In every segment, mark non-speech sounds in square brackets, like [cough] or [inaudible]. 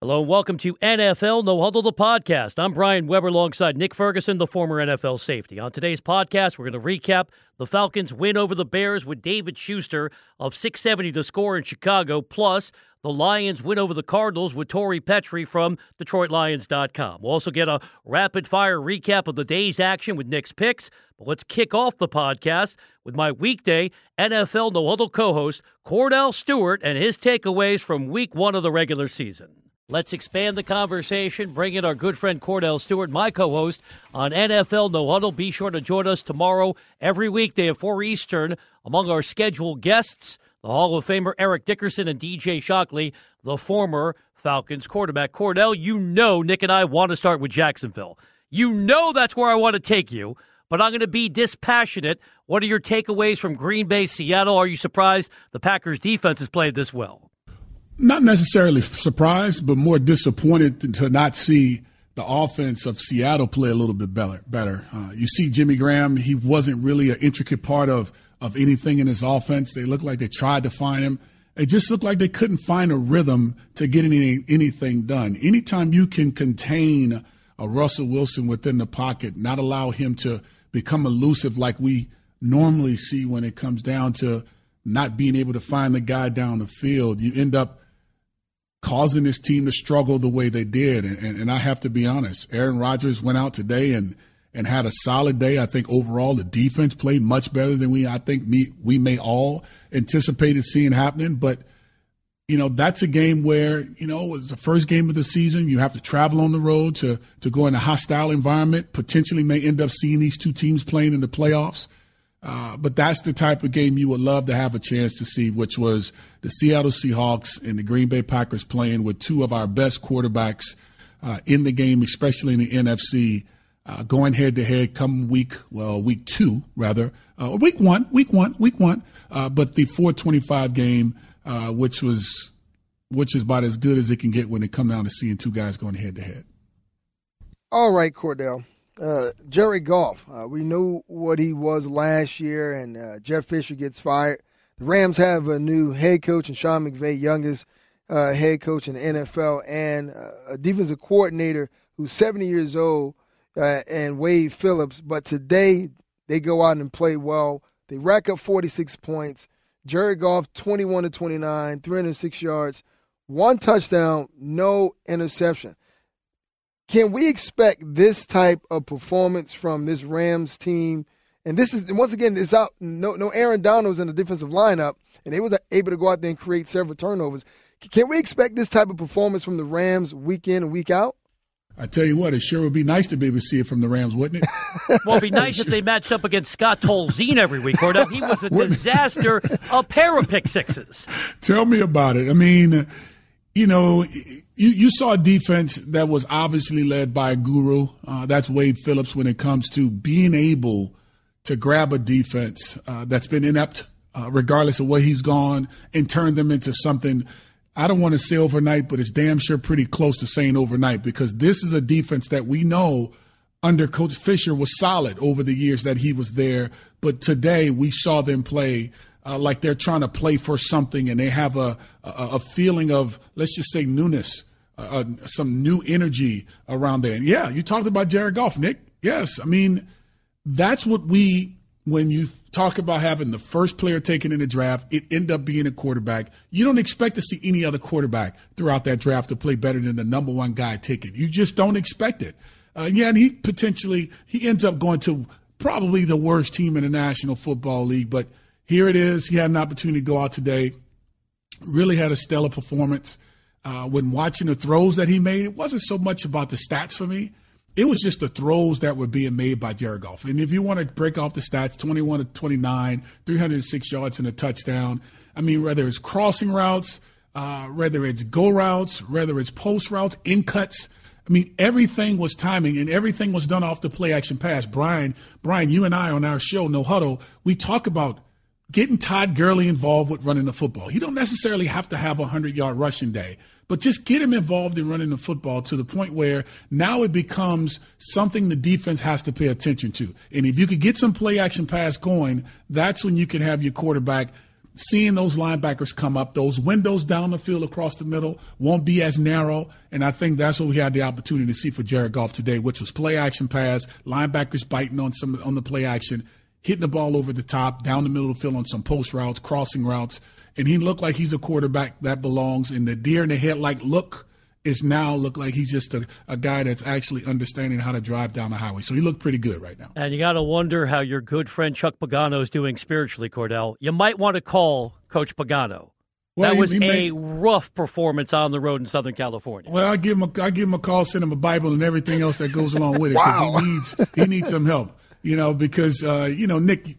Hello and welcome to NFL No Huddle, the podcast. I'm Brian Weber alongside Nick Ferguson, the former NFL safety. On today's podcast, we're going to recap the Falcons' win over the Bears with David Schuster of 670 The Score in Chicago, plus the Lions win over the Cardinals with Tori Petry from DetroitLions.com. We'll also get a rapid fire recap of the day's action with Nick's picks. But let's kick off the podcast with my weekday NFL No Huddle co host, Kordell Stewart, and his takeaways from week one of the regular season. Let's expand the conversation. Bring in our good friend Kordell Stewart, my co host on NFL No Huddle. Be sure to join us tomorrow, every weekday at 4 Eastern. Among our scheduled guests, the Hall of Famer Eric Dickerson and DJ Shockley, the former Falcons quarterback. Kordell, you know Nick and I want to start with Jacksonville. You know that's where I want to take you, but I'm going to be dispassionate. What are your takeaways from Green Bay, Seattle? Are you surprised the Packers defense has played this well? Not necessarily surprised, but more disappointed to not see the offense of Seattle play a little bit better. Better. Uh, you see Jimmy Graham; he wasn't really an intricate part of of anything in his offense. They looked like they tried to find him. It just looked like they couldn't find a rhythm to get any, anything done. Anytime you can contain a Russell Wilson within the pocket, not allow him to become elusive like we normally see when it comes down to not being able to find the guy down the field, you end up causing this team to struggle the way they did. And, and, and, I have to be honest, Aaron Rodgers went out today and and had a solid day. I think overall the defense played much better than we I think me, we may all anticipated seeing happening. But you know that's a game where you know it was the first game of the season. You have to travel on the road to to go in a hostile environment. Potentially may end up seeing these two teams playing in the playoffs. Uh, but that's the type of game you would love to have a chance to see, which was the Seattle Seahawks and the Green Bay Packers playing with two of our best quarterbacks uh, in the game, especially in the NFC, uh, going head to head come week, well, week two, rather, uh, week one, week one, week one. Uh, but the 425 game, uh, which was which is about as good as it can get when it comes down to seeing two guys going head to head. All right, Kordell uh, Jared Goff. Uh, we knew what he was last year, and uh, Jeff Fisher gets fired. The Rams have a new head coach, and Sean McVay, youngest uh, head coach in the NFL, and uh, a defensive coordinator who's 70 years old, uh, and Wade Phillips. But today, they go out and play well. They rack up 46 points. Jerry Goff, 21 to 29, 306 yards, one touchdown, no interception. Can we expect this type of performance from this Rams team? And this is once again, it's out. No, no Aaron Donald's in the defensive lineup, and they were able to go out there and create several turnovers. Can we expect this type of performance from the Rams week in and week out? I tell you what, it sure would be nice to be able to see it from the Rams, wouldn't it? [laughs] well, it'd be nice if they matched up against Scott Tolzien every week. Or he was a [laughs] disaster, a pair of pick sixes. Tell me about it. I mean, you know, you, you saw a defense that was obviously led by a guru. Uh, that's Wade Phillips when it comes to being able to grab a defense uh, that's been inept, uh, regardless of where he's gone, and turn them into something. I don't want to say overnight, but it's damn sure pretty close to saying overnight because this is a defense that we know under Coach Fisher was solid over the years that he was there. But today we saw them play uh, like they're trying to play for something and they have a, a, a feeling of, let's just say, newness, uh, uh, some new energy around there. And yeah, you talked about Jared Goff, Nick. Yes. I mean, that's what we, when you talk about having the first player taken in the draft, it end up being a quarterback. You don't expect to see any other quarterback throughout that draft to play better than the number one guy taken. You just don't expect it. Uh, yeah, and he potentially he ends up going to probably the worst team in the National Football League, but – here it is. He had an opportunity to go out today. Really had a stellar performance. Uh, when watching the throws that he made, it wasn't so much about the stats for me. It was just the throws that were being made by Jared Goff. And if you want to break off the stats, 21 to 29, 306 yards and a touchdown. I mean, whether it's crossing routes, uh, whether it's go routes, whether it's post routes, in cuts. I mean, everything was timing and everything was done off the play action pass. Brian, Brian, you and I on our show, No Huddle, we talk about getting Todd Gurley involved with running the football. He don't necessarily have to have a 100-yard rushing day, but just get him involved in running the football to the point where now it becomes something the defense has to pay attention to. And if you could get some play action pass going, that's when you can have your quarterback – seeing those linebackers come up, those windows down the field across the middle won't be as narrow. And I think that's what we had the opportunity to see for Jared Goff today, which was play action pass, linebackers biting on some on the play action, hitting the ball over the top, down the middle of the field on some post routes, crossing routes. And he looked like he's a quarterback that belongs in the deer in the headlight look is now look like he's just a, a guy that's actually understanding how to drive down the highway. So he looked pretty good right now. And you got to wonder how your good friend Chuck Pagano is doing spiritually, Kordell. You might want to call Coach Pagano. Well, that was he, he a rough performance on the road in Southern California. Well, I give him a, I give him a call, send him a Bible, and everything else that goes along with it because wow. he needs he needs some help. You know, because uh, you know Nick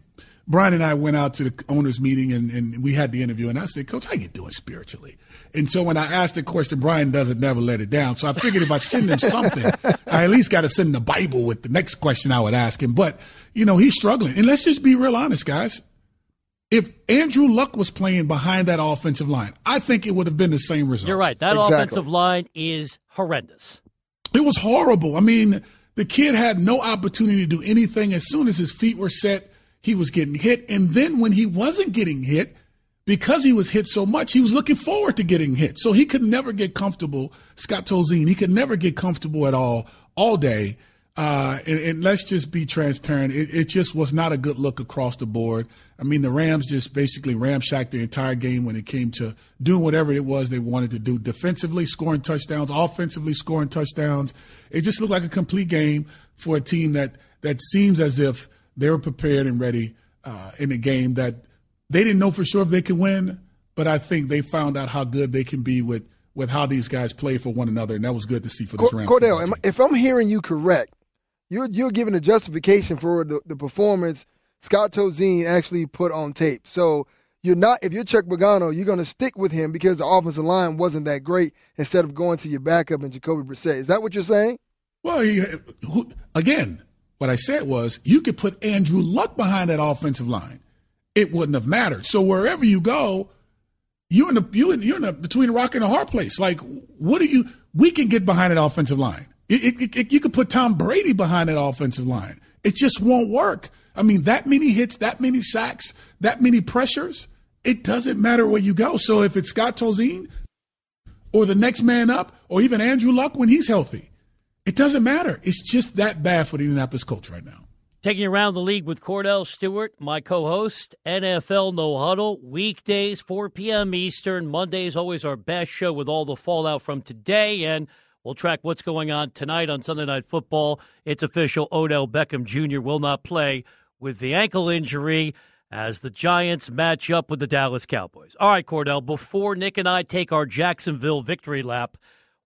Brian and I went out to the owners' meeting and, and we had the interview, and I said, Coach, how you doing spiritually? And so when I asked the question, Brian doesn't never let it down. So I figured if I send him something, [laughs] I at least got to send the Bible with the next question I would ask him. But, you know, he's struggling. And let's just be real honest, guys. If Andrew Luck was playing behind that offensive line, I think it would have been the same result. You're right. That exactly. offensive line is horrendous. It was horrible. I mean, the kid had no opportunity to do anything as soon as his feet were set he was getting hit. And then when he wasn't getting hit, because he was hit so much, he was looking forward to getting hit. So he could never get comfortable. Scott Tolzien, he could never get comfortable at all, all day. Uh, and, and, let's just be transparent. It, it, just was not a good look across the board. I mean, the Rams just basically ramshacked the entire game when it came to doing whatever it was they wanted to do. Defensively, scoring touchdowns, offensively, scoring touchdowns. It just looked like a complete game for a team that, that seems as if – they were prepared and ready uh, in a game that they didn't know for sure if they could win, but I think they found out how good they can be with with how these guys play for one another, and that was good to see for this Rams. Kordell, if I'm hearing you correct, you're you're giving a justification for the, the performance Scott Tolzien actually put on tape. So you're not if you're Chuck Pagano, you're going to stick with him because the offensive line wasn't that great instead of going to your backup and Jacoby Brissett. Is that what you're saying? Well, who, again, what I said was you could put Andrew Luck behind that offensive line. It wouldn't have mattered. So wherever you go, you're in the you in, you're in the, between a rock and a hard place. Like, what do you? We can get behind that offensive line. It, it, it, you could put Tom Brady behind that offensive line. It just won't work. I mean, that many hits, that many sacks, that many pressures. It doesn't matter where you go. So if it's Scott Tolzien or the next man up, or even Andrew Luck when he's healthy, it doesn't matter. It's just that bad for the Indianapolis Colts right now. Taking you around the league with Kordell Stewart, my co host, NFL No Huddle, weekdays, 4 p.m. Eastern. Mondays, always our best show with all the fallout from today. And we'll track what's going on tonight on Sunday Night Football. It's official Odell Beckham Jr. will not play with the ankle injury as the Giants match up with the Dallas Cowboys. All right, Kordell, before Nick and I take our Jacksonville victory lap,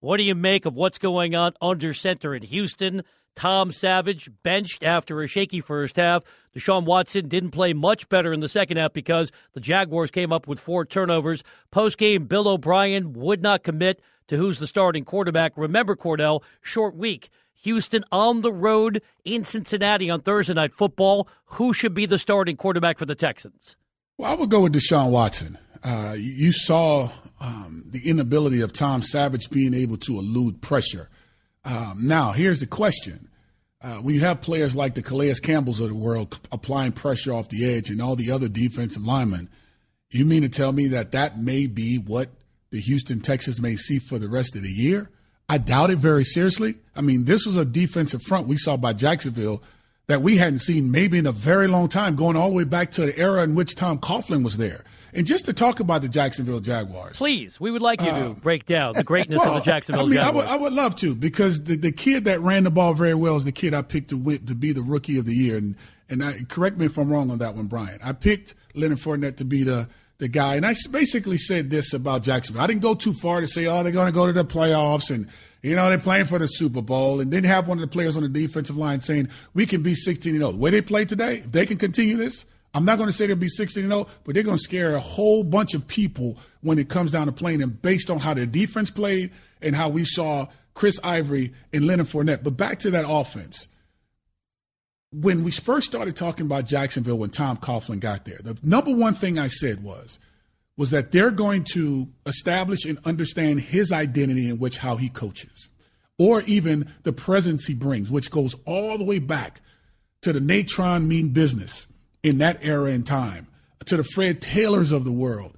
what do you make of what's going on under center in Houston? Tom Savage benched after a shaky first half. Deshaun Watson didn't play much better in the second half because the Jaguars came up with four turnovers. Post game, Bill O'Brien would not commit to who's the starting quarterback. Remember, Kordell, short week. Houston on the road in Cincinnati on Thursday Night Football. Who should be the starting quarterback for the Texans? Well, I would go with Deshaun Watson. Uh, you saw um, the inability of Tom Savage being able to elude pressure. Um, now, here's the question. Uh, when you have players like the Calais Campbells of the world applying pressure off the edge and all the other defensive linemen, you mean to tell me that that may be what the Houston Texans may see for the rest of the year? I doubt it very seriously. I mean, this was a defensive front we saw by Jacksonville that we hadn't seen maybe in a very long time, going all the way back to the era in which Tom Coughlin was there. And just to talk about the Jacksonville Jaguars. Please, we would like you to uh, break down the greatness well, of the [laughs] Jacksonville I mean, Jaguars. I would, I would love to because the, the kid that ran the ball very well is the kid I picked to, win, to be the rookie of the year. And, and I, correct me if I'm wrong on that one, Brian. I picked Leonard Fournette to be the, the guy. And I basically said this about Jacksonville. I didn't go too far to say, oh, they're going to go to the playoffs and – you know, they're playing for the Super Bowl and didn't have one of the players on the defensive line saying, we can be 16 0. The way they play today, if they can continue this, I'm not going to say they'll be 16 0, but they're going to scare a whole bunch of people when it comes down to playing them based on how their defense played and how we saw Chris Ivory and Leonard Fournette. But back to that offense. When we first started talking about Jacksonville when Tom Coughlin got there, the number one thing I said was was that they're going to establish and understand his identity in which how he coaches, or even the presence he brings, which goes all the way back to the Natrone mean business in that era and time, to the Fred Taylors of the world.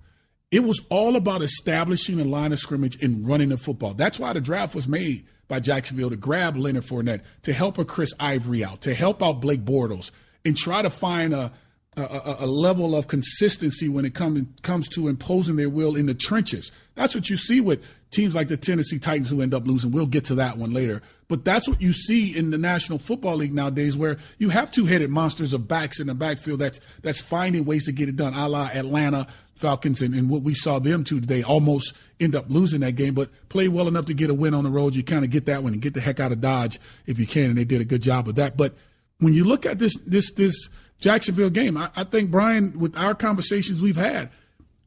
It was all about establishing a line of scrimmage and running the football. That's why the draft was made by Jacksonville to grab Leonard Fournette, to help a Chris Ivory out, to help out Blake Bortles, and try to find a, a, a level of consistency when it come, comes to imposing their will in the trenches. That's what you see with teams like the Tennessee Titans who end up losing. We'll get to that one later. But that's what you see in the National Football League nowadays, where you have two-headed monsters of backs in the backfield that's that's finding ways to get it done, a la Atlanta Falcons and, and what we saw them to today almost end up losing that game, but play well enough to get a win on the road. You kind of get that one and get the heck out of Dodge if you can, and they did a good job of that. But when you look at this this this Jacksonville game, I, I think Brian, with our conversations we've had,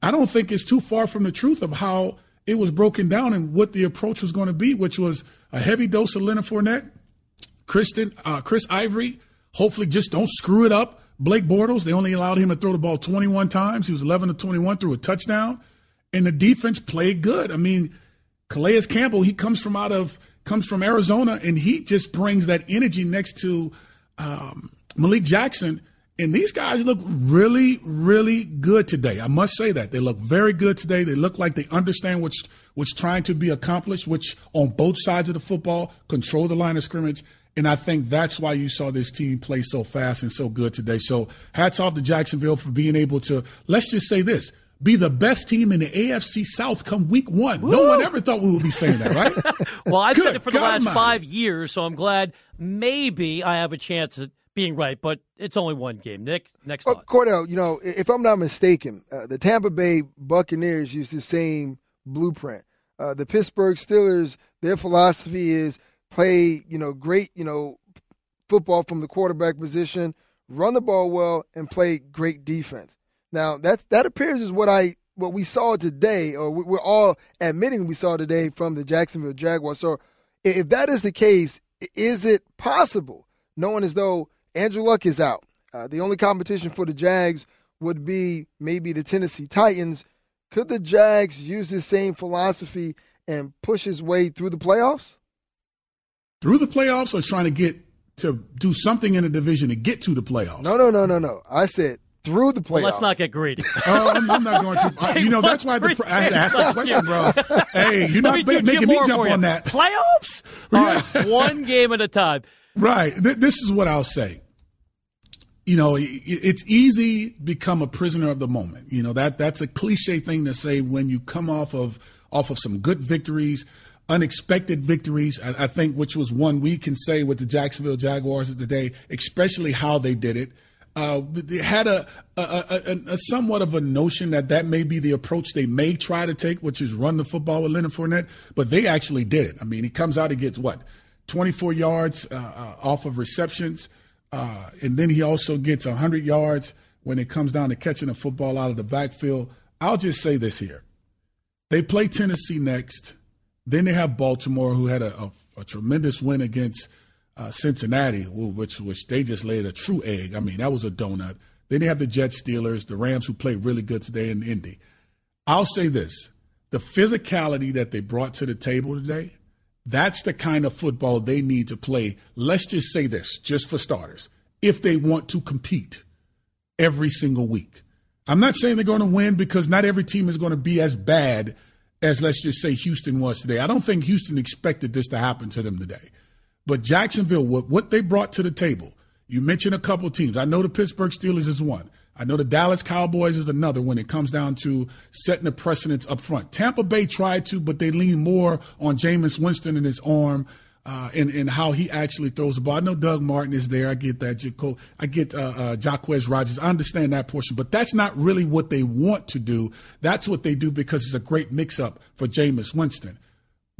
I don't think it's too far from the truth of how it was broken down and what the approach was going to be, which was a heavy dose of Leonard Fournette, Kristen, uh, Chris Ivory. Hopefully, just don't screw it up. Blake Bortles, they only allowed him to throw the ball 21 times. He was 11 to 21 through a touchdown, and the defense played good. I mean, Calais Campbell, he comes from out of comes from Arizona, and he just brings that energy next to um, Malik Jackson. And these guys look really, really good today. I must say that they look very good today. They look like they understand what's what's trying to be accomplished, which on both sides of the football, control the line of scrimmage and I think that's why you saw this team play so fast and so good today. So hats off to Jacksonville for being able to, let's just say this, be the best team in the AFC South come week one. Woo! No one ever thought we would be saying that, right? [laughs] well, I've Good said it for the last five years, so I'm glad maybe I have a chance at being right, but it's only one game. Nick, next uh, Kordell, you know, if I'm not mistaken, uh, the Tampa Bay Buccaneers use the same blueprint. Uh, the Pittsburgh Steelers, their philosophy is – play, you know, great, you know, football from the quarterback position, run the ball well, and play great defense. Now that that appears is what I what we saw today, or we're all admitting we saw today from the Jacksonville Jaguars. So if that is the case, is it possible, knowing as though Andrew Luck is out, uh, the only competition for the Jags would be maybe the Tennessee Titans. Could the Jags use the same philosophy and push his way through the playoffs? through the playoffs or trying to get to do something in the division to get to the playoffs? No, no, no, no, no. I said through the playoffs. Well, let's not get greedy. uh, [laughs] I'm, I'm, not going to. Uh, [laughs] you know, that's why I had to ask that question, bro. Hey, [laughs] you're not making me jump on that. Playoffs? All right, one game at a time. Right. This is what I'll say. You know, it's easy become a prisoner of the moment. You know that that's a cliche thing to say when you come off of off of some good victories unexpected victories, I, I, think, which was one we can say with the Jacksonville Jaguars of the day, especially how they did it. Uh, they had a, a, a, a, somewhat of a notion that that may be the approach they may try to take, which is run the football with Leonard Fournette, but they actually did it. I mean, he comes out, he gets what, 24 yards uh, uh, off of receptions, uh, and then he also gets 100 yards when it comes down to catching a football out of the backfield. I'll just say this here. They play Tennessee next. Then they have Baltimore, who had a, a, a tremendous win against uh, Cincinnati, which which they just laid a true egg. I mean, that was a donut. Then they have the Jets, Steelers, the Rams, who played really good today in Indy. I'll say this: the physicality that they brought to the table today, that's the kind of football they need to play. Let's just say this, just for starters, if they want to compete every single week. I'm not saying they're going to win because not every team is going to be as bad as let's just say Houston was today. I don't think Houston expected this to happen to them today. But Jacksonville, what, what they brought to the table, you mentioned a couple teams. I know the Pittsburgh Steelers is one. I know the Dallas Cowboys is another when it comes down to setting the precedence up front. Tampa Bay tried to, but they lean more on Jameis Winston and his arm uh, and, and how he actually throws the ball. I know Doug Martin is there. I get that. I get uh, uh, Jacquizz Rodgers. I understand that portion, but that's not really what they want to do. That's what they do because it's a great mix up for Jameis Winston.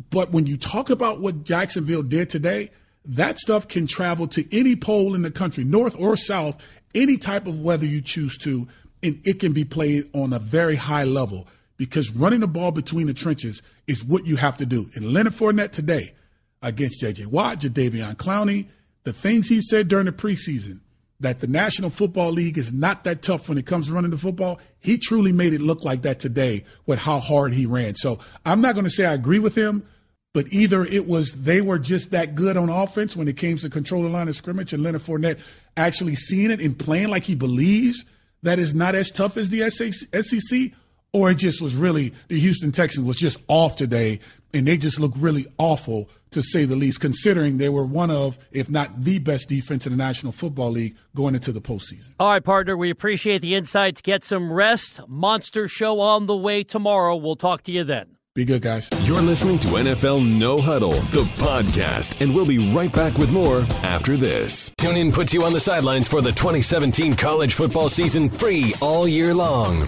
But when you talk about what Jacksonville did today, that stuff can travel to any pole in the country, north or south, any type of weather you choose to, and it can be played on a very high level because running the ball between the trenches is what you have to do. And Leonard Fournette today – against J.J. Watt, Jadeveon Clowney. the things he said during the preseason that the National Football League is not that tough when it comes to running the football, he truly made it look like that today with how hard he ran. So I'm not going to say I agree with him, but either it was they were just that good on offense when it came to control the line of scrimmage and Leonard Fournette actually seeing it and playing like he believes that is not as tough as the SEC, or it just was really the Houston Texans was just off today and they just look really awful to say the least, considering they were one of, if not the best defense in the National Football League going into the postseason. All right, partner, we appreciate the insights. Get some rest. Monster show on the way tomorrow. We'll talk to you then. Be good, guys. You're listening to NFL No Huddle, the podcast, and we'll be right back with more after this. TuneIn puts you on the sidelines for the 2017 college football season free all year long.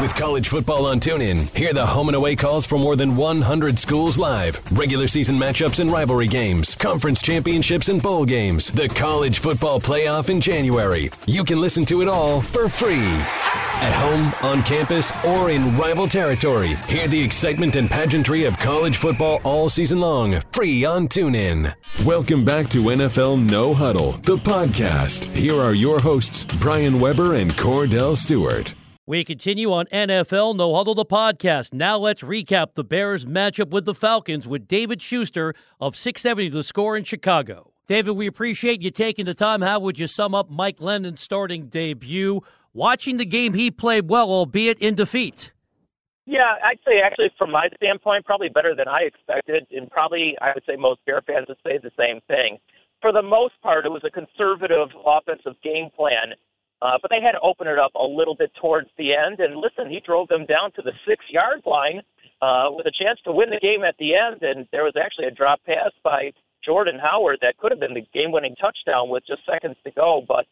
With college football on TuneIn, hear the home and away calls from more than 100 schools live, regular season matchups and rivalry games, conference championships and bowl games, the college football playoff in January. You can listen to it all for free. At home, on campus, or in rival territory, hear the excitement and pageantry of college football all season long, free on TuneIn. Welcome back to NFL No Huddle, the podcast. Here are your hosts, Brian Weber and Kordell Stewart. We continue on NFL No Huddle the podcast. Now let's recap the Bears matchup with the Falcons with David Schuster of 670 The Score in Chicago. David, we appreciate you taking the time. How would you sum up Mike Glennon's starting debut? Watching the game, he played well, albeit in defeat. Yeah, I'd say actually from my standpoint, probably better than I expected, and probably I would say most Bear fans would say the same thing. For the most part, it was a conservative offensive game plan uh, but they had to open it up a little bit towards the end. And listen, he drove them down to the six yard line uh, with a chance to win the game at the end. And there was actually a drop pass by Jordan Howard that could have been the game winning touchdown with just seconds to go. But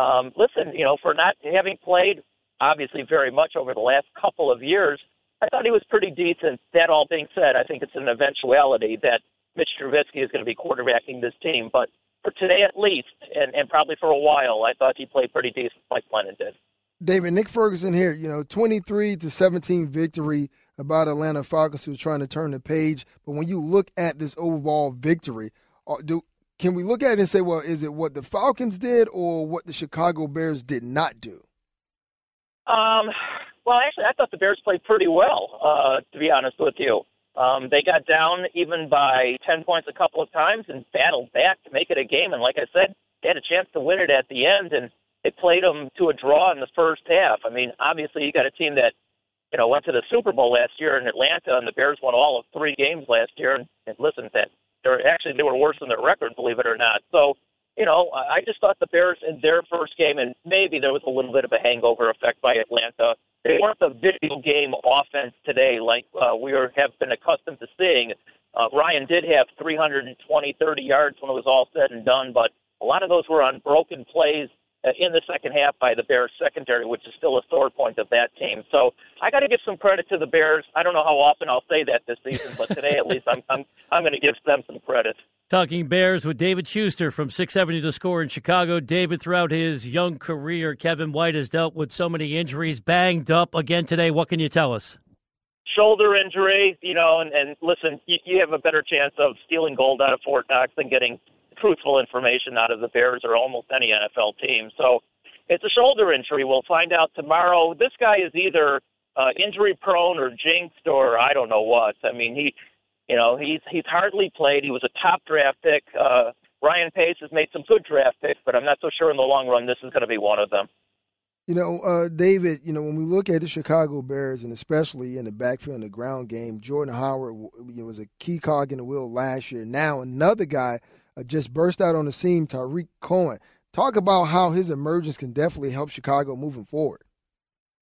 um, listen, you know, for not having played obviously very much over the last couple of years, I thought he was pretty decent. That all being said, I think it's an eventuality that Mitch Trubisky is going to be quarterbacking this team. But for today at least, and, and probably for a while, I thought he played pretty decent like Glennon did. David, Nick Ferguson here, you know, 23 to 17 victory about Atlanta Falcons who are trying to turn the page. But when you look at this overall victory, uh, do can we look at it and say, well, is it what the Falcons did or what the Chicago Bears did not do? Um, well, actually, I thought the Bears played pretty well, uh, to be honest with you. Um, they got down even by 10 points a couple of times and battled back to make it a game. And like I said, they had a chance to win it at the end, and they played them to a draw in the first half. I mean, obviously, you got a team that you know went to the Super Bowl last year in Atlanta, and the Bears won all of three games last year. And, and listen, that they're actually they were worse than their record, believe it or not. So, you know, I just thought the Bears in their first game, and maybe there was a little bit of a hangover effect by Atlanta they weren't the video game offense today like uh, we are, have been accustomed to seeing. Uh, Ryan did have 320, 30 yards when it was all said and done, but a lot of those were on broken plays Uh, in the second half by the Bears secondary, which is still a sore point of that team. So I got to give some credit to the Bears. I don't know how often I'll say that this season, but today at least I'm [laughs] I'm I'm going to give them some credit. Talking Bears with David Schuster from 670 The Score in Chicago. David, throughout his young career, Kevin White has dealt with so many injuries, banged up again today. What can you tell us? Shoulder injury, you know, and, and listen, you, you have a better chance of stealing gold out of Fort Knox than getting truthful information out of the Bears or almost any NFL team. So it's a shoulder injury. We'll find out tomorrow. This guy is either uh, injury prone or jinxed or I don't know what. I mean, he you know, he's he's hardly played. He was a top draft pick. Uh, Ryan Pace has made some good draft picks, but I'm not so sure in the long run this is going to be one of them. You know, uh, David, you know, when we look at the Chicago Bears, and especially in the backfield in the ground game, Jordan Howard was a key cog in the wheel last year. Now another guy Uh, just burst out on the scene, Tarik Cohen. Talk about how his emergence can definitely help Chicago moving forward.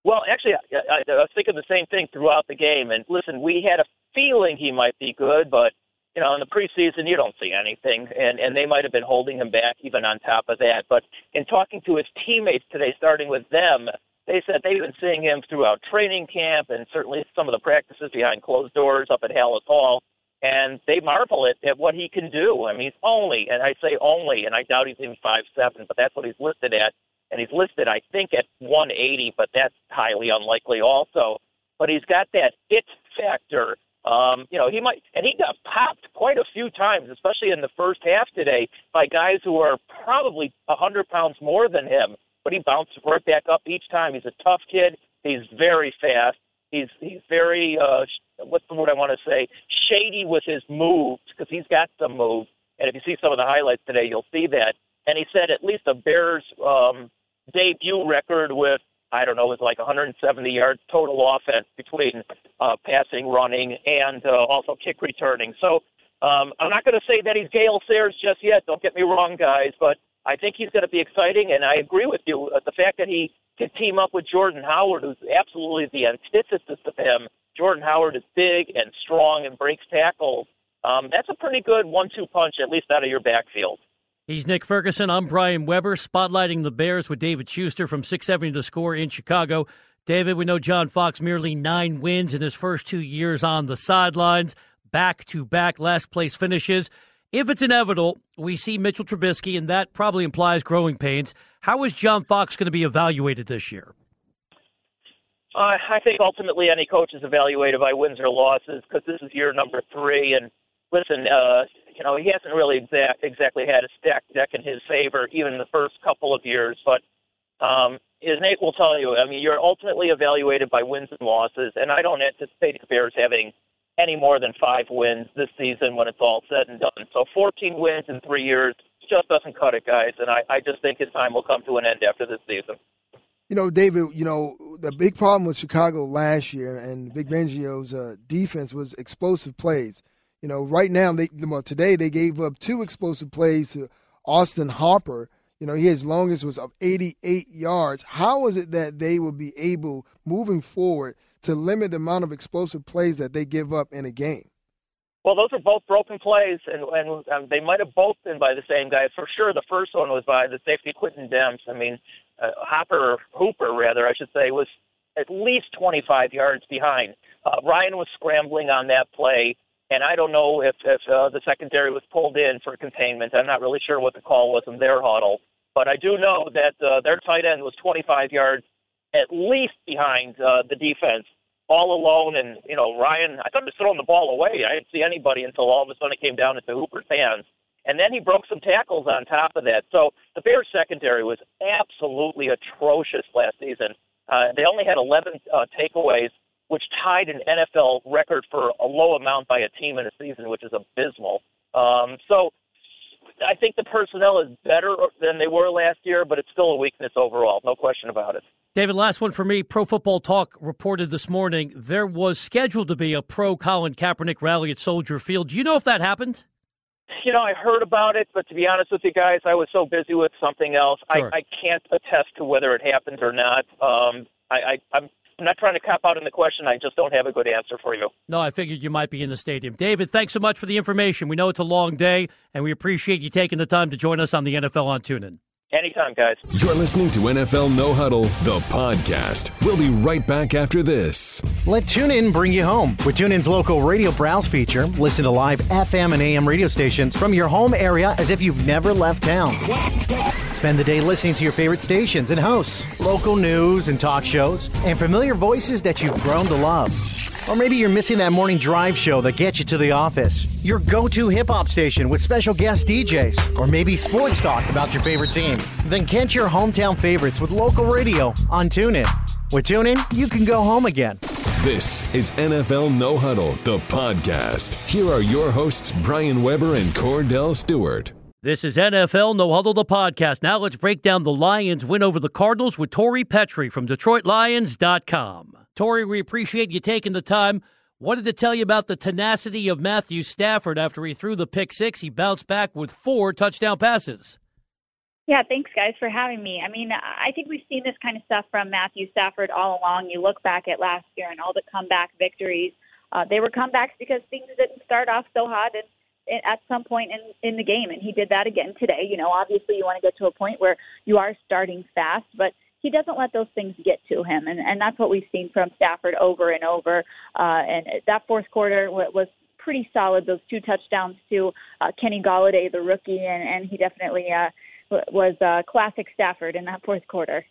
Well, actually, I, I, I was thinking the same thing throughout the game. And listen, we had a feeling he might be good, but you know, in the preseason, you don't see anything, and and they might have been holding him back even on top of that. But in talking to his teammates today, starting with them, they said they've been seeing him throughout training camp and certainly some of the practices behind closed doors up at Halas Hall, and they marvel at, at what he can do. I mean, he's only, and I say only, and I doubt he's even five seven, but that's what he's listed at, and he's listed, I think, at 180, but that's highly unlikely also. But he's got that it factor Um, you know, he might, and he got popped quite a few times, especially in the first half today, by guys who are probably a hundred pounds more than him. But he bounced right back up each time. He's a tough kid. He's very fast. He's he's very uh, what's the word I want to say? Shady with his moves because he's got some moves. And if you see some of the highlights today, you'll see that. And he said at least a Bears um, debut record with I don't know, it was like 170 yards total offense between uh, passing, running, and uh, also kick returning. So um, I'm not going to say that he's Gale Sayers just yet. Don't get me wrong, guys, but I think he's going to be exciting. And I agree with you. Uh, the fact that he could team up with Jordan Howard, who's absolutely the antithesis of him. Jordan Howard is big and strong and breaks tackles. Um, that's a pretty good one-two punch, at least out of your backfield. He's Nick Ferguson. I'm Brian Weber, spotlighting the Bears with David Schuster from 670 The Score in Chicago. David, we know John Fox merely nine wins in his first two years on the sidelines, back to back last place finishes. If it's inevitable, we see Mitchell Trubisky, and that probably implies growing pains. How is John Fox going to be evaluated this year? Uh, I think ultimately any coach is evaluated by wins or losses because this is year number three. And listen, uh, you know, he hasn't really exact, exactly had a stacked deck in his favor, even the first couple of years. But um, as Nate will tell you, I mean, you're ultimately evaluated by wins and losses, and I don't anticipate the Bears having any more than five wins this season when it's all said and done. So 14 wins in three years just doesn't cut it, guys. And I, I just think his time will come to an end after this season. You know, David, you know, the big problem with Chicago last year and Vic Fangio's uh, defense was explosive plays. You know, right now they well today they gave up two explosive plays to Austin Hooper. You know, his longest was of 88 yards. How is it that they will be able moving forward to limit the amount of explosive plays that they give up in a game? Well, those are both broken plays, and, and um, they might have both been by the same guy. For sure, the first one was by the safety Quintin Demps. I mean, uh, Hopper, Hooper, rather, I should say, was at least 25 yards behind. Uh, Ryan was scrambling on that play. And I don't know if, if uh, the secondary was pulled in for containment. I'm not really sure what the call was in their huddle. But I do know that uh, their tight end was 25 yards at least behind uh, the defense, all alone. And, you know, Ryan, I thought he was throwing the ball away. I didn't see anybody until all of a sudden it came down into Hooper's hands. And then he broke some tackles on top of that. So the Bears secondary was absolutely atrocious last season. Uh, they only had 11 uh, takeaways which tied an NFL record for a low amount by a team in a season, which is abysmal. Um, so I think the personnel is better than they were last year, but it's still a weakness overall, no question about it. David, last one for me. Pro Football Talk reported this morning there was scheduled to be a pro Colin Kaepernick rally at Soldier Field. Do you know if that happened? You know, I heard about it, but to be honest with you guys, I was so busy with something else. Sure. I, I can't attest to whether it happened or not. Um, I, I, I'm I'm not trying to cop out in the question. I just don't have a good answer for you. No, I figured you might be in the stadium. David, thanks so much for the information. We know it's a long day, and we appreciate you taking the time to join us on the NFL on TuneIn. Anytime, guys. You're listening to NFL No Huddle, the podcast. We'll be right back after this. Let TuneIn bring you home. With TuneIn's local radio browse feature, listen to live FM and AM radio stations from your home area as if you've never left town. Spend the day listening to your favorite stations and hosts, local news and talk shows, and familiar voices that you've grown to love. Or maybe you're missing that morning drive show that gets you to the office. Your go to hip hop station with special guest DJs. Or maybe sports talk about your favorite team. Then catch your hometown favorites with local radio on TuneIn. With TuneIn, you can go home again. This is NFL No Huddle, the podcast. Here are your hosts, Brian Weber and Kordell Stewart. This is NFL No Huddle, the podcast. Now let's break down the Lions' win over the Cardinals with Tori Petry from DetroitLions.com. Tori, we appreciate you taking the time. Wanted to tell you about the tenacity of Matthew Stafford after he threw the pick six. He bounced back with four touchdown passes. Yeah, thanks, guys, for having me. I mean, I think we've seen this kind of stuff from Matthew Stafford all along. You look back at last year and all the comeback victories. Uh, they were comebacks because things didn't start off so hot and, and at some point in, in the game, and he did that again today. You know, obviously you want to get to a point where you are starting fast, but – he doesn't let those things get to him, and and that's what we've seen from Stafford over and over. Uh, and that fourth quarter was pretty solid. Those two touchdowns to uh, Kenny Golladay, the rookie, and and he definitely uh, was uh, classic Stafford in that fourth quarter.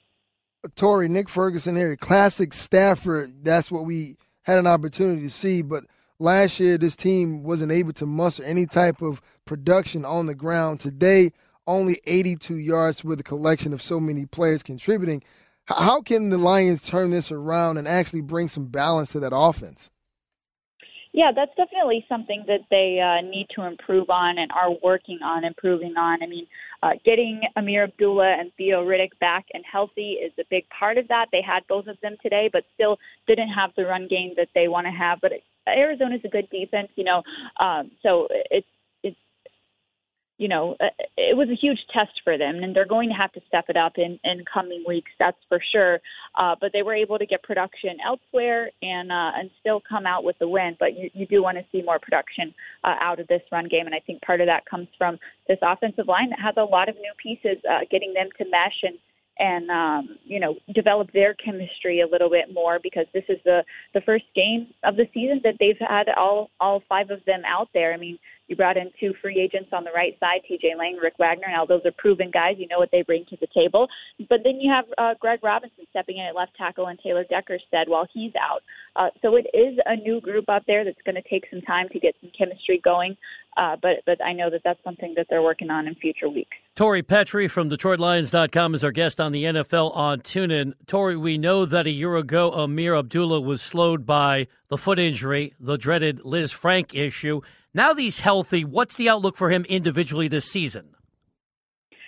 Tori, Nick Ferguson here, classic Stafford. That's what we had an opportunity to see, but last year this team wasn't able to muster any type of production on the ground. Today, only 82 yards with a collection of so many players contributing. How can the Lions turn this around and actually bring some balance to that offense? Yeah, that's definitely something that they uh, need to improve on and are working on improving on. I mean, uh, getting Ameer Abdullah and Theo Riddick back and healthy is a big part of that. They had both of them today, but still didn't have the run game that they want to have. But Arizona's a good defense, you know, um, so it's you know, uh, it was a huge test for them, and they're going to have to step it up in, in coming weeks, that's for sure. Uh, but they were able to get production elsewhere and uh, and still come out with the win. But you, you do want to see more production uh, out of this run game, and I think part of that comes from this offensive line that has a lot of new pieces, uh, getting them to mesh and and um, you know develop their chemistry a little bit more because this is the the first game of the season that they've had all all five of them out there. I mean, you brought in two free agents on the right side, T.J. Lang, Rick Wagner. Now those are proven guys. You know what they bring to the table. But then you have uh, Greg Robinson stepping in at left tackle and Taylor Decker's stead while he's out. Uh, so it is a new group up there that's going to take some time to get some chemistry going. Uh, but but I know that that's something that they're working on in future weeks. Tori Petry from DetroitLions.com is our guest on the NFL on TuneIn. Tori, we know that a year ago Ameer Abdullah was slowed by the foot injury, the dreaded Lisfranc issue. Now that he's healthy, what's the outlook for him individually this season?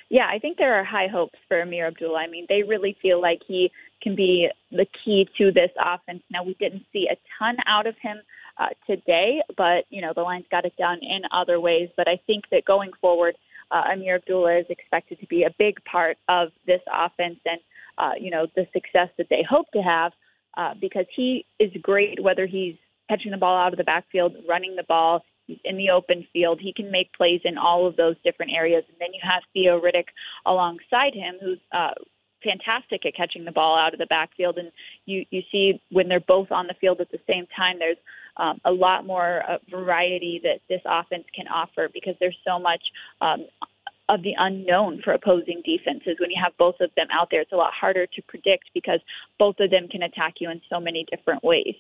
Yeah, I think there are high hopes for Ameer Abdullah. I mean, they really feel like he can be the key to this offense. Now, we didn't see a ton out of him uh, today, but, you know, the Lions got it done in other ways. But I think that going forward, uh, Ameer Abdullah is expected to be a big part of this offense and, uh, you know, the success that they hope to have uh, because he is great whether he's catching the ball out of the backfield, running the ball in the open field. He can make plays in all of those different areas. And then you have Theo Riddick alongside him, who's uh, fantastic at catching the ball out of the backfield. And you you see when they're both on the field at the same time, there's um, a lot more uh, variety that this offense can offer because there's so much. Um, of the unknown for opposing defenses. When you have both of them out there, it's a lot harder to predict because both of them can attack you in so many different ways.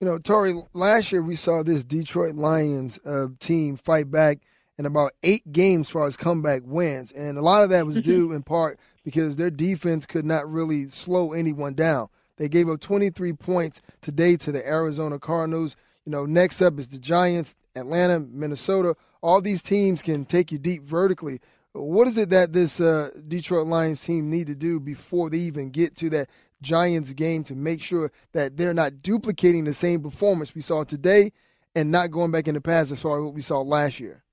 You know, Tori, last year we saw this Detroit Lions uh, team fight back in about eight games as far as comeback wins. And a lot of that was mm-hmm. due in part because their defense could not really slow anyone down. They gave up 23 points today to the Arizona Cardinals. You know, next up is the Giants, Atlanta, Minnesota. All these teams can take you deep vertically. What is it that this uh, Detroit Lions team need to do before they even get to that Giants game to make sure that they're not duplicating the same performance we saw today and not going back in the past as far as what we saw last year?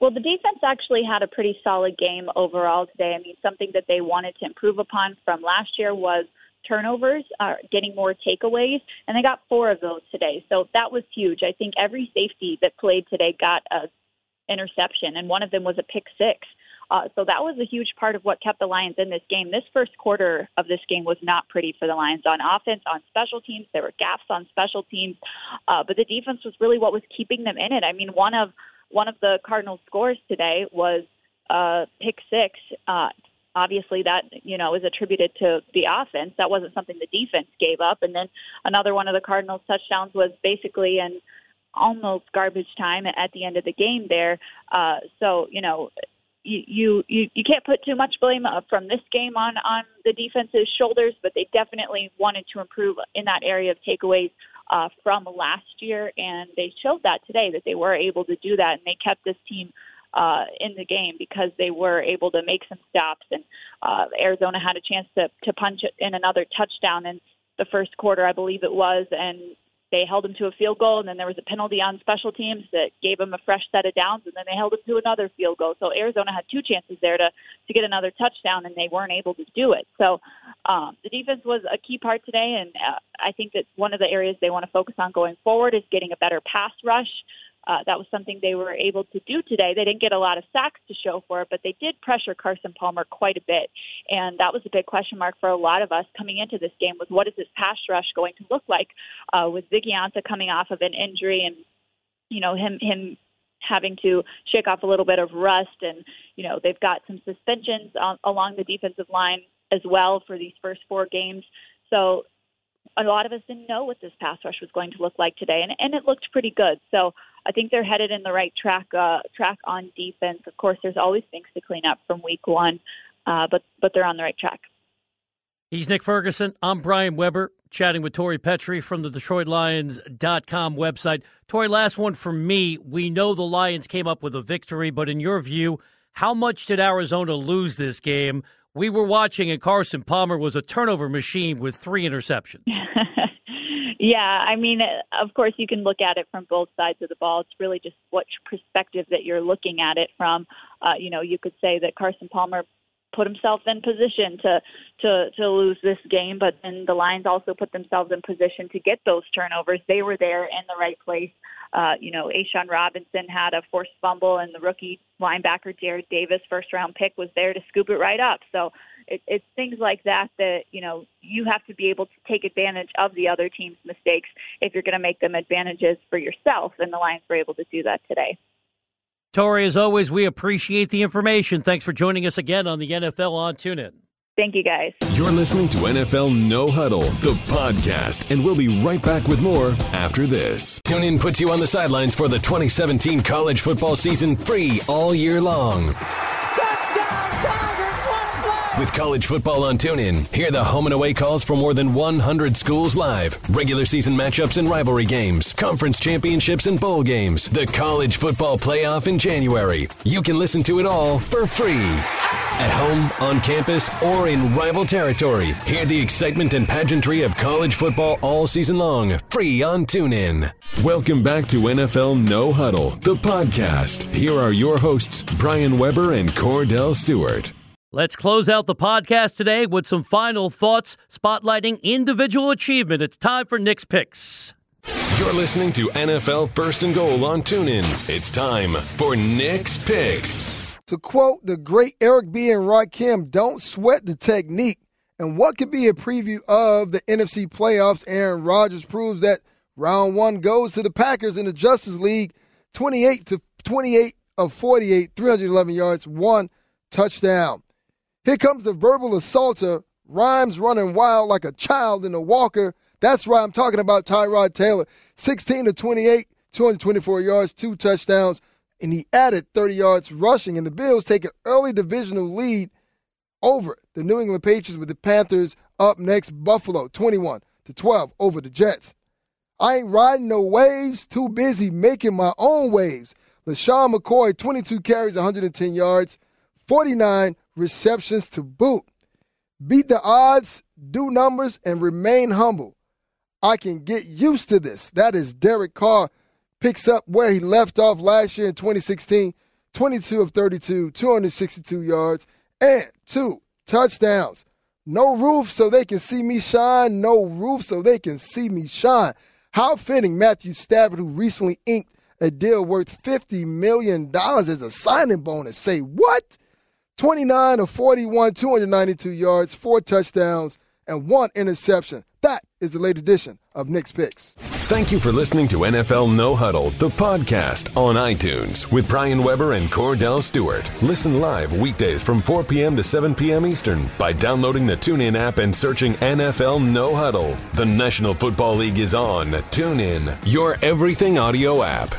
Well, the defense actually had a pretty solid game overall today. I mean, something that they wanted to improve upon from last year was turnovers, uh, getting more takeaways, and they got four of those today. So that was huge. I think every safety that played today got a interception, and one of them was a pick six. Uh, so that was a huge part of what kept the Lions in this game. This first quarter of this game was not pretty for the Lions on offense, on special teams. There were gaps on special teams, uh, but the defense was really what was keeping them in it. I mean, one of one of the Cardinals' scores today was uh, pick six. Uh, obviously, that you know is attributed to the offense. That wasn't something the defense gave up. And then another one of the Cardinals' touchdowns was basically in almost garbage time at the end of the game there. Uh, so, you know, you you you can't put too much blame from this game on on the defense's shoulders, but they definitely wanted to improve in that area of takeaways uh, from last year, and they showed that today that they were able to do that, and they kept this team in the game because they were able to make some stops, and uh, Arizona had a chance to to punch in another touchdown in the first quarter, I believe it was, and they held him to a field goal, and then there was a penalty on special teams that gave him a fresh set of downs, and then they held him to another field goal. So Arizona had two chances there to to get another touchdown, and they weren't able to do it. So um, the defense was a key part today, and uh, I think that one of the areas they want to focus on going forward is getting a better pass rush. Uh, that was something they were able to do today. They didn't get a lot of sacks to show for it, but they did pressure Carson Palmer quite a bit. And that was a big question mark for a lot of us coming into this game was what is this pass rush going to look like uh, with Ziggy Ansah coming off of an injury and, you know, him, him having to shake off a little bit of rust and, you know, they've got some suspensions on, along the defensive line as well for these first four games. So a lot of us didn't know what this pass rush was going to look like today, and, and it looked pretty good. So I think they're headed in the right track uh, track on defense. Of course, there's always things to clean up from week one, uh, but but they're on the right track. He's Nick Ferguson. I'm Brian Weber, chatting with Tori Petry from the DetroitLions.com website. Tori, last one for me. We know the Lions came up with a victory, but in your view, how much did Arizona lose this game? We were watching, and Carson Palmer was a turnover machine with three interceptions. [laughs] yeah, I mean, of course, you can look at it from both sides of the ball. It's really just what perspective that you're looking at it from. Uh, you know, you could say that Carson Palmer put himself in position to to to lose this game, but then the Lions also put themselves in position to get those turnovers. They were there in the right place. Uh, you know, A'Shawn Robinson had a forced fumble, and the rookie linebacker Jarrad Davis, first round pick, was there to scoop it right up. So it, it's things like that that you know you have to be able to take advantage of the other team's mistakes if you're going to make them advantages for yourself, and the Lions were able to do that today. Tori, as always, we appreciate the information. Thanks for joining us again on the NFL on TuneIn. Thank you, guys. You're listening to NFL No Huddle, the podcast, and we'll be right back with more after this. TuneIn puts you on the sidelines for the 2017 college football season free all year long. With college football on TuneIn, hear the home and away calls for more than 100 schools live, regular season matchups and rivalry games, conference championships and bowl games, the college football playoff in January. You can listen to it all for free. At home, on campus, or in rival territory, hear the excitement and pageantry of college football all season long, free on TuneIn. Welcome back to NFL No Huddle, the podcast. Here are your hosts, Brian Weber and Kordell Stewart. Let's close out the podcast today with some final thoughts spotlighting individual achievement. It's time for Nick's Picks. You're listening to NFL First and Goal on TuneIn. It's time for Nick's Picks. To quote the great Eric B. and Rakim, don't sweat the technique. And what could be a preview of the NFC playoffs? Aaron Rodgers proves that round one goes to the Packers in the Justice League 28 to 28 of 48, 311 yards, one touchdown. Here comes the verbal assaulter, rhymes running wild like a child in a walker. That's why I'm talking about Tyrod Taylor. 16 to 28, 224 yards, two touchdowns, and he added 30 yards rushing. And the Bills take an early divisional lead over the New England Patriots with the Panthers up next. Buffalo 21 to 12 over the Jets. I ain't riding no waves, too busy making my own waves. LeSean McCoy, 22 carries, 110 yards, 49 receptions to boot. Beat the odds, do numbers, and remain humble. I can get used to this. That is Derek Carr picks up where he left off last year in 2016 22 of 32, 262 yards, and two touchdowns. No roof so they can see me shine. No roof so they can see me shine. How fitting Matthew Stafford, who recently inked a deal worth $50 million as a signing bonus. Say what? 29 of 41, 292 yards, four touchdowns, and one interception. That is the late edition of Nick's Picks. Thank you for listening to NFL No Huddle, the podcast on iTunes with Brian Weber and Kordell Stewart. Listen live weekdays from 4 p.m. to 7 p.m. Eastern by downloading the TuneIn app and searching NFL No Huddle. The National Football League is on TuneIn, your everything audio app.